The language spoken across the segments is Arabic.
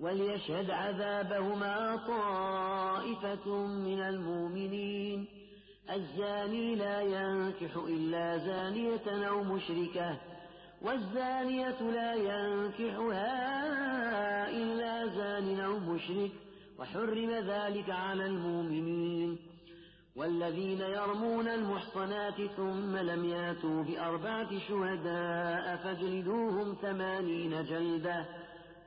وليشهد عذابهما طائفة من المؤمنين. الزاني لا ينكح إلا زانية أو مشركة والزانية لا ينكحها إلا زان أو مشرك وحرم ذلك على المؤمنين. والذين يرمون المحصنات ثم لم ياتوا بأربعة شهداء فاجلدوهم ثمانين جلدة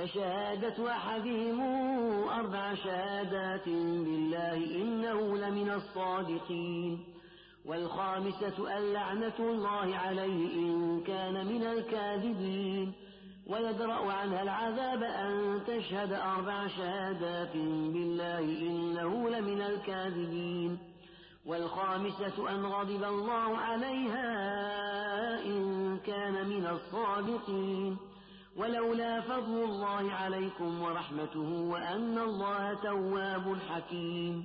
فشهادة أحدهم أربع شهادات بالله إنه لمن الصادقين. والخامسة اللعنة الله عليه إن كان من الكاذبين. ويدرأ عنها العذاب أن تشهد أربع شهادات بالله إنه لمن الكاذبين. والخامسة أن غضب الله عليها إن كان من الصادقين. ولولا فضل الله عليكم ورحمته وأن الله تواب حكيم.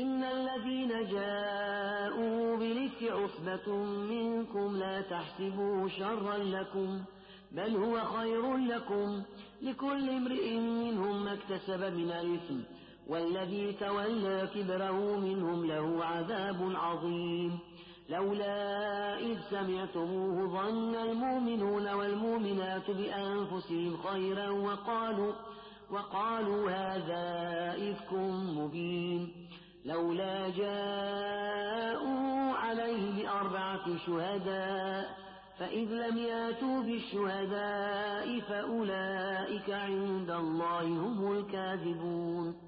إن الذين جاءوا بلك عصبة منكم لا تحسبوا شرا لكم بل هو خير لكم. لكل امرئ منهم ما اكتسب من الإثم والذي تولى كبره منهم له عذاب عظيم. لولا إذ سمعتموه ظن المؤمنون بأنفسهم خيرا وقالوا وقالوا هذا إفك مبين. لولا جاءوا عليه بأربعة شهداء فإذ لم ياتوا بالشهداء فأولئك عند الله هم الكاذبون.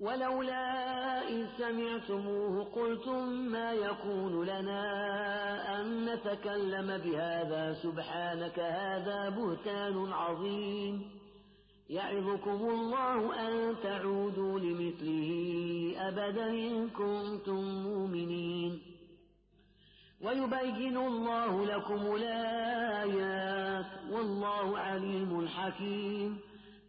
ولولا إذ سمعتموه قلتم ما يكون لنا أن نتكلم بهذا سبحانك هذا بهتان عظيم يعظكم الله أن تعودوا لمثله أبدا إن كنتم مؤمنين ويبين الله لكم الآيات والله عليم حكيم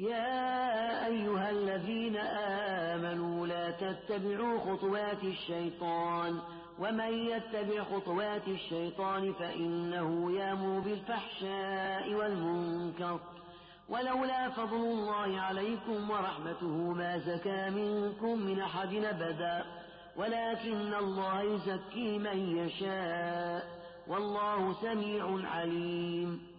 يا أيها الذين آمنوا لا تتبعوا خطوات الشيطان ومن يتبع خطوات الشيطان فإنه يامر بالفحشاء والمنكر. ولولا فضل الله عليكم ورحمته ما زكى منكم من أحد أبدا. ولكن الله يزكي من يشاء والله سميع عليم.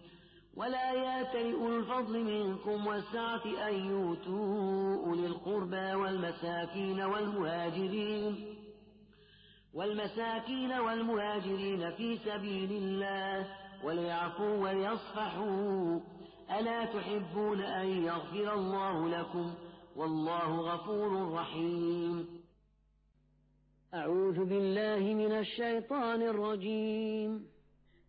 ولا ياتي الفضل منكم والسعة أن يؤتوا أولي القربى والمساكين والمهاجرين والمساكين والمهاجرين في سبيل الله وليعفوا وليصفحوا ألا تحبون أن يغفر الله لكم والله غفور رحيم أعوذ بالله من الشيطان الرجيم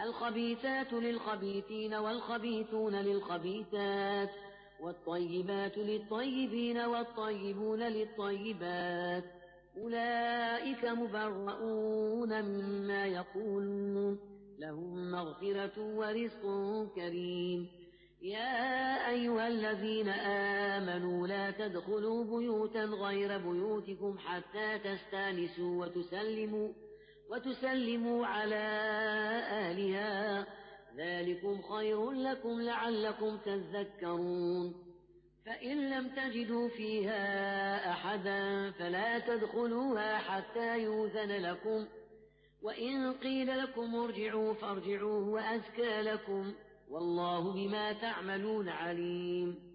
الخبيثات للخبيثين والخبيثون للخبيثات والطيبات للطيبين والطيبون للطيبات أولئك مبرؤون مما يقولون لهم مغفرة ورزق كريم يا أيها الذين آمنوا لا تدخلوا بيوتا غير بيوتكم حتى تستأنسوا وتسلموا وتسلموا على أهلها. ذلكم خير لكم لعلكم تذكرون. فإن لم تجدوا فيها أحدا فلا تدخلوها حتى يوذن لكم. وإن قيل لكم ارجعوا فارجعوا وأزكى لكم. والله بما تعملون عليم.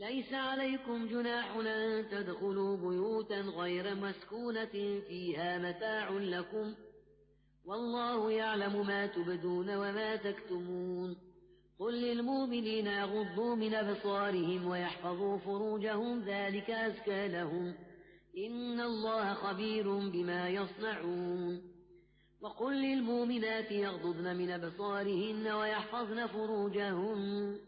ليس عليكم جناح أن تدخلوا بيوتا غير مسكونة فيها متاع لكم والله يعلم ما تبدون وما تكتمون قل للمؤمنين يغضوا من أبصارهم ويحفظوا فروجهم ذلك أزكى لهم إن الله خبير بما يصنعون وقل للمؤمنات يغضضن من أبصارهن ويحفظن فروجهن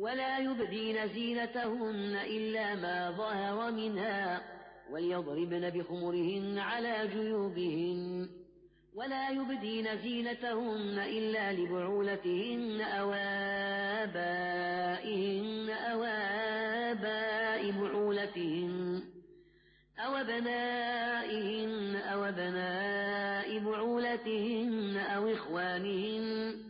ولا يبدين زينتهن إلا ما ظهر منها وليضربن بخمرهن على جيوبهن. ولا يبدين زينتهن إلا لبعولتهن أو آبائهن أو آباء بعولتهن أو بنائهن أو بناء بعولتهن أو إخوانهن.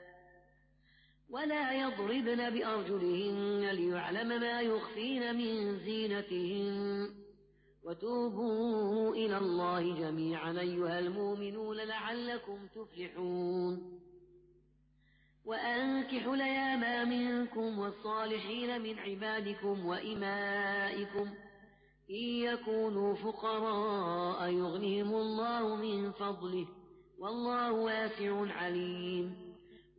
ولا يضربن بأرجلهن ليعلم ما يخفين من زينتهن. وتوبوا إلى الله جميعا أيها المؤمنون لعلكم تفلحون. وأنكحوا الأيام منكم والصالحين من عبادكم وإمائكم. إن يكونوا فقراء يغنهم الله من فضله. والله واسع عليم.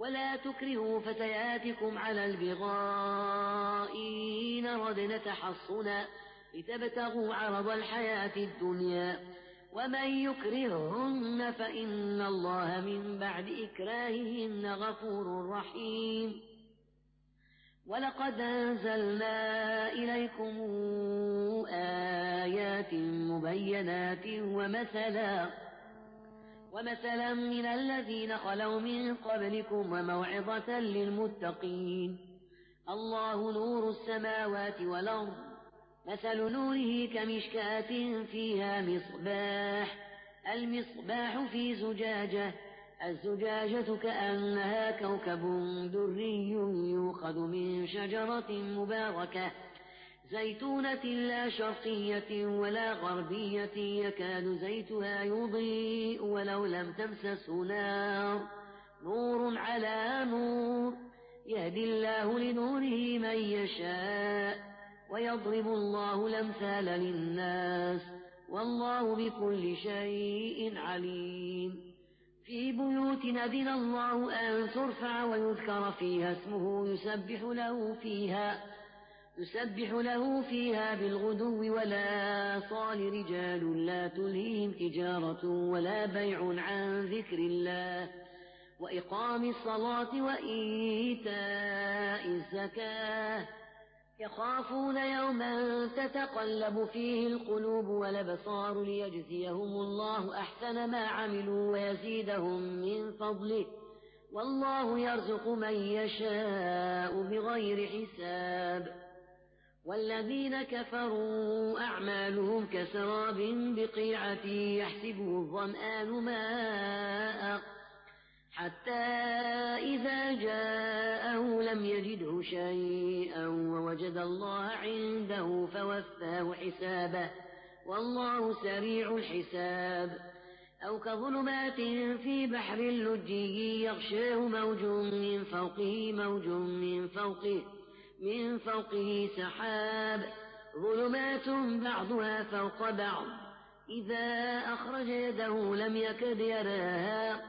ولا تكرهوا فتياتكم على البغاء إن ردن تحصنا لتبتغوا عرض الحياة الدنيا. ومن يكرههن فإن الله من بعد إكراههن غفور رحيم. ولقد أنزلنا إليكم آيات مبينات ومثلا ومثلا من الذين خلوا من قبلكم وموعظة للمتقين. الله نور السماوات والأرض. مثل نوره كمشكاة فيها مصباح. المصباح في زجاجة. الزجاجة كأنها كوكب دري يوخذ من شجرة مباركة. زيتونة لا شرقية ولا غربية يكاد زيتها يضيء ولو لم تمسسه نار. نور على نور يهدي الله لنوره من يشاء ويضرب الله الأمثال للناس. والله بكل شيء عليم. في بيوت أذن الله أن ترفع ويذكر فيها اسمه يسبح له فيها. يسبح له فيها بالغدو ولا صال رجال لا تلهيهم تجارة ولا بيع عن ذكر الله. وإقام الصلاة وإيتاء الزكاة. يخافون يوما تتقلب فيه القلوب والأبصار ليجزيهم الله أحسن ما عملوا ويزيدهم من فضله. والله يرزق من يشاء بغير حساب. والذين كفروا أعمالهم كسراب بقيعة يحسبه الظمآن ماء حتى إذا جاءه لم يجده شيئا ووجد الله عنده فوفاه حسابه والله سريع الحساب أو كظلمات في بحر لجي يغشاه موج من فوقه موج من فوقه من فوقه سحاب ظلمات بعضها فوق بعض. إذا أخرج يده لم يكد يراها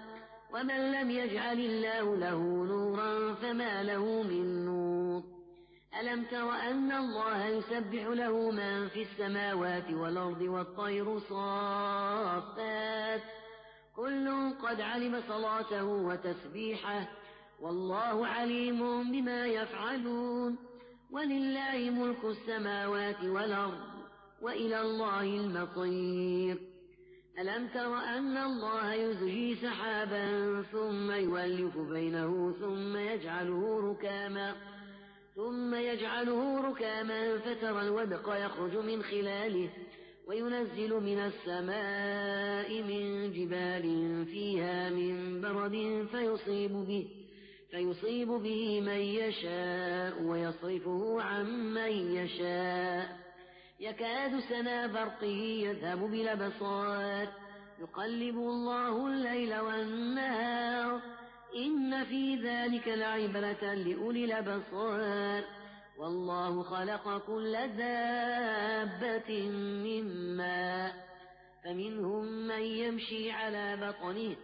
ومن لم يجعل الله له نورا فما له من نور. ألم تر أن الله يسبح له من في السماوات والأرض والطير صافات؟ كل قد علم صلاته وتسبيحه. والله عليم بما يفعلون. ولله ملك السماوات والأرض وإلى الله المصير. ألم تر أن الله يزجي سحابا ثم يولف بينه ثم يجعله ركاما ثم يجعله ركاما فترى الودق يخرج من خلاله وينزل من السماء من جبال فيها من برد فيصيب به. فيصيب به من يشاء ويصرفه عن من يشاء. يكاد سنا برقه يذهب بالابصار يقلب الله الليل والنهار. إن في ذلك لعبرة لأولي الأبصار. والله خلق كل دابة من ماء. فمنهم من يمشي على بطنه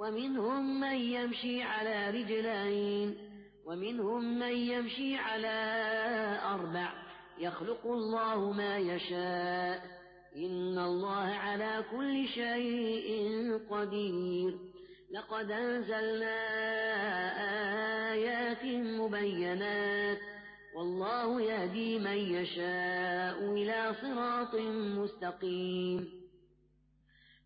ومنهم من يمشي على رجلين ومنهم من يمشي على أربع. يخلق الله ما يشاء. إن الله على كل شيء قدير. لقد أنزلنا آيات مبينات. والله يهدي من يشاء إلى صراط مستقيم.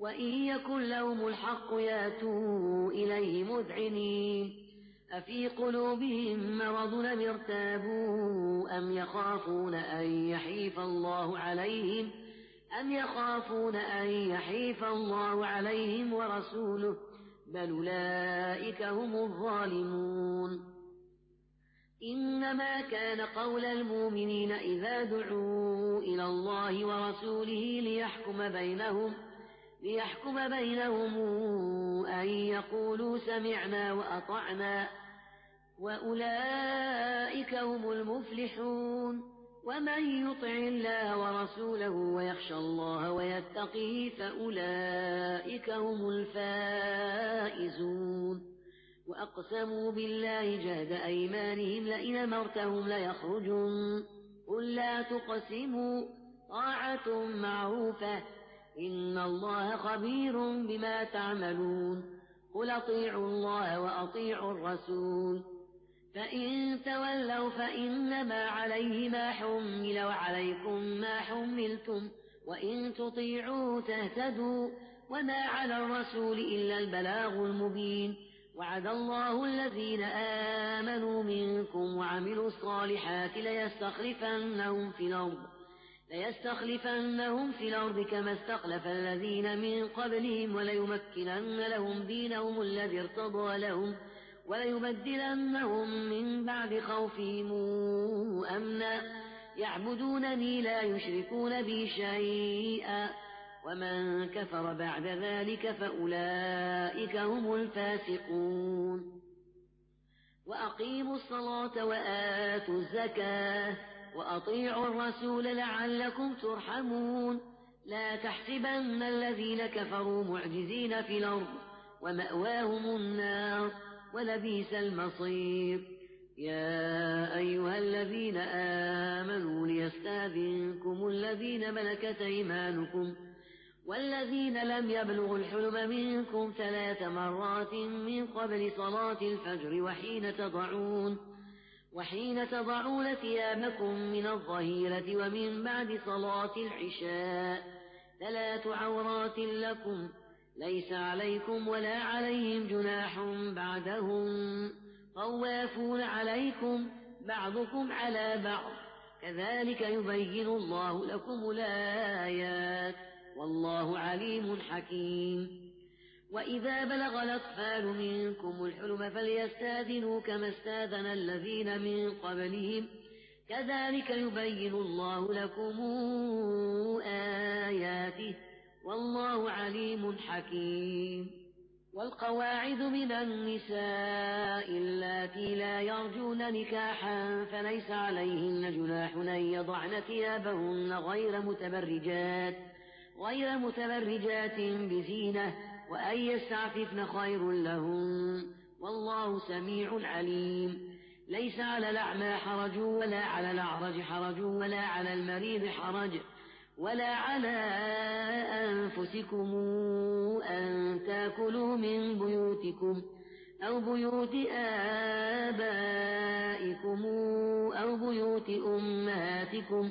وإن يكن لهم الحق ياتوا إليه مذعنين. أفي قلوبهم مرض لم ارتابوا أم يخافون أن يحيف الله عليهم أم يخافون أن يحيف الله عليهم ورسوله بل أولئك هم الظالمون. إنما كان قول المؤمنين إذا دعوا إلى الله ورسوله ليحكم بينهم ليحكم بينهم أن يقولوا سمعنا وأطعنا وأولئك هم المفلحون ومن يطع الله ورسوله ويخشى الله ويتقيه فأولئك هم الفائزون وأقسموا بالله جهد أيمانهم لئن أمرتهم ليخرجن قل لا تقسموا طاعة معروفة إن الله خبير بما تعملون قل اطيعوا الله وأطيعوا الرسول فإن تولوا فإنما عليه ما حمل وعليكم ما حملتم وإن تطيعوا تهتدوا وما على الرسول إلا البلاغ المبين وعد الله الذين آمنوا منكم وعملوا الصالحات ليستخلفنهم في الأرض ليستخلفنهم في الأرض كما استخلف الذين من قبلهم وليمكنن لهم دينهم الذي ارتضى لهم وليبدلنهم من بعد خوفهم أمنا. يعبدونني لا يشركون بي شيئا. ومن كفر بعد ذلك فأولئك هم الفاسقون. وأقيموا الصلاة وآتوا الزكاة. وأطيعوا الرسول لعلكم ترحمون. لا تحسبن الذين كفروا معجزين في الأرض ومأواهم النار ولبيس المصير. يا أيها الذين آمنوا ليستأذنكم الذين ملكت أيمانكم والذين لم يبلغوا الحلم منكم ثلاث مرات من قبل صلاة الفجر وحين تضعون. وحين تضعون ثيابكم من الظهيرة ومن بعد صلاة العشاء ثلاث عورات لكم ليس عليكم ولا عليهم جناح بعدهم. طوافون عليكم بعضكم على بعض كذلك يبين الله لكم الآيات. والله عليم حكيم. وإذا بلغ الأطفال منكم الحلم فليستاذنوا كما استاذن الذين من قبلهم كذلك يبين الله لكم آياته والله عليم حكيم والقواعد من النساء اللاتي لا يرجون نكاحا فليس عليهن جناح أن يضعن ثيابهن غير متبرجات غير متبرجات بزينة وأن يستعففن خير لهن والله سميع عليم. ليس على الأعمى حرج ولا على الأعرج حرج ولا على المريض حرج ولا على أنفسكم أن تأكلوا من بيوتكم أو بيوت آبائكم أو بيوت أمهاتكم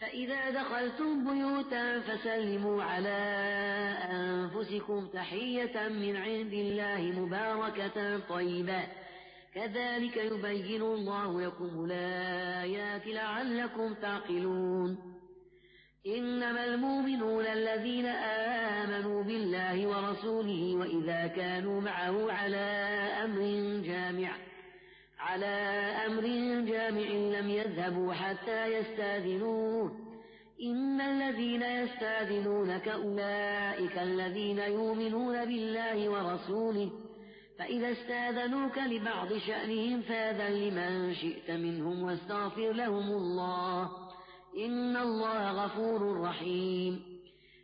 فإذا دخلتم بيوتا فسلموا على أنفسكم تحية من عند الله مباركة طيبة. كذلك يبين الله لكم الآيات لعلكم تعقلون. إنما المؤمنون الذين آمنوا بالله ورسوله وإذا كانوا معه على أمر جامع على أمر جامع لم يذهبوا حتى يستاذنوه. إن الذين يستاذنونك أولئك الذين يؤمنون بالله ورسوله. فإذا استاذنوك لبعض شأنهم فاذن لمن شئت منهم واستغفر لهم الله. إن الله غفور رحيم.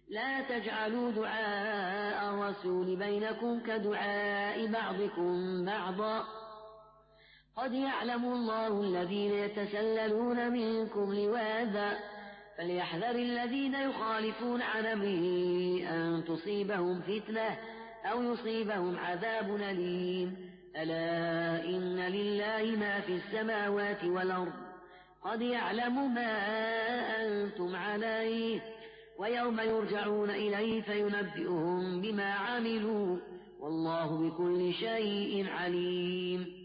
لا تجعلوا دعاء الرسول بينكم كدعاء بعضكم بعضا. قد يعلم الله الذين يتسللون منكم لواذا فليحذر الذين يخالفون عن أمره أن تصيبهم فتنة أو يصيبهم عذاب أليم. ألا إن لله ما في السماوات والأرض. قد يعلم ما أنتم عليه ويوم يرجعون إليه فينبئهم بما عملوا والله بكل شيء عليم.